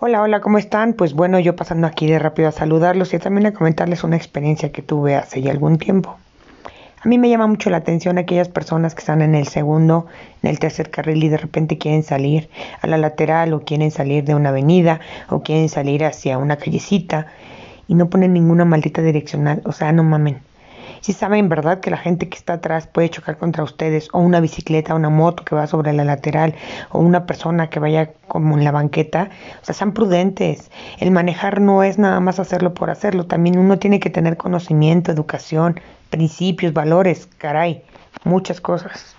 Hola, hola, ¿cómo están? Pues bueno, yo pasando aquí de rápido a saludarlos y también a comentarles una experiencia que tuve hace ya algún tiempo. A mí me llama mucho la atención aquellas personas que están en el segundo, en el tercer carril y de repente quieren salir a la lateral o quieren salir de una avenida o quieren salir hacia una callecita y no ponen ninguna maldita direccional. O sea, no mamen. Si saben, ¿verdad? Que la gente que está atrás puede chocar contra ustedes, o una bicicleta, una moto que va sobre la lateral, o una persona que vaya como en la banqueta. O sea, sean prudentes. El manejar no es nada más hacerlo por hacerlo. También uno tiene que tener conocimiento, educación, principios, valores, caray, muchas cosas.